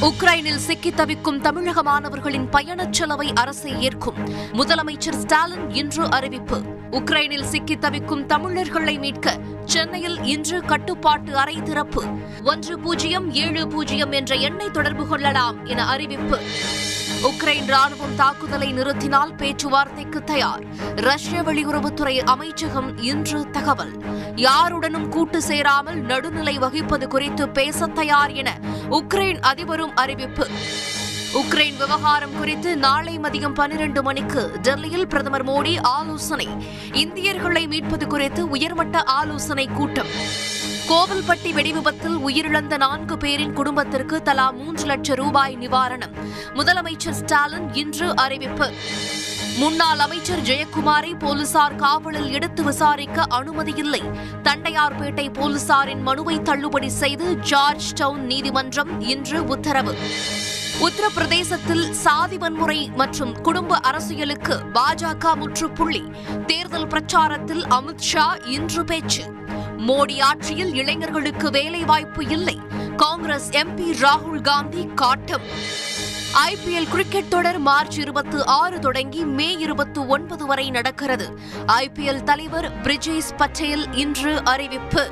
உக்ரைனில் சிக்கி தவிக்கும் தமிழக மாணவர்களின் பயணச் செலவை அரசே ஏற்கும். முதலமைச்சர் ஸ்டாலின் இன்று அறிவிப்பு. உக்ரைனில் சிக்கி தவிக்கும் தமிழர்களை மீட்க சென்னையில் இன்று கட்டுப்பாட்டு அறை திறப்பு. ஒன்று பூஜ்ஜியம் ஏழு பூஜ்ஜியம் என்ற எண்ணை தொடர்பு கொள்ளலாம் என அறிவிப்பு. உக்ரைன் ராணுவம் தாக்குதலை நிறுத்தினால் பேச்சுவார்த்தைக்கு தயார். ரஷ்ய வெளியுறவுத்துறை அமைச்சகம் இன்று தகவல். யாருடனும் கூட்டு சேராமல் நடுநிலை வகிப்பது குறித்து பேச தயார் என உக்ரைன் அதிபரும் அறிவிப்பு. உக்ரைன் விவகாரம் குறித்து நாளை மதியம் பன்னிரண்டு மணிக்கு டெல்லியில் பிரதமர் மோடி ஆலோசனை. இந்தியர்களை மீட்பது குறித்து உயர்மட்ட ஆலோசனை கூட்டம். கோவில்பட்டி வெடிவிபத்தில் உயிரிழந்த நான்கு பேரின் குடும்பத்திற்கு தலா மூன்று லட்சம் ரூபாய் நிவாரணம். முதலமைச்சர் ஸ்டாலின் இன்று அறிவிப்பு. முன்னாள் அமைச்சர் ஜெயக்குமாரை போலீசார் காவலில் எடுத்து விசாரிக்க அனுமதியில்லை. தண்டையார்பேட்டை போலீசாரின் மனுவை தள்ளுபடி செய்து ஜார்ஜ் டவுன் நீதிமன்றம் இன்று உத்தரவு. உத்தரப்பிரதேசத்தில் சாதி வன்முறை மற்றும் குடும்ப அரசியலுக்கு பாஜக முற்றுப்புள்ளி. தேர்தல் பிரச்சாரத்தில் அமித்ஷா இன்று பேச்சு. மோடி ஆட்சியில் இளைஞர்களுக்கு வேலைவாய்ப்பு இல்லை. காங்கிரஸ் எம்பி ராகுல் காந்தி காட்டம். ஐபிஎல் கிரிக்கெட் தொடர் மார்ச் இருபத்தி ஆறு தொடங்கி மே இருபத்தி ஒன்பது வரை நடக்கிறது. ஐபிஎல் தலைவர் பிரிஜேஷ் பட்டேல் இன்று அறிவிப்பு.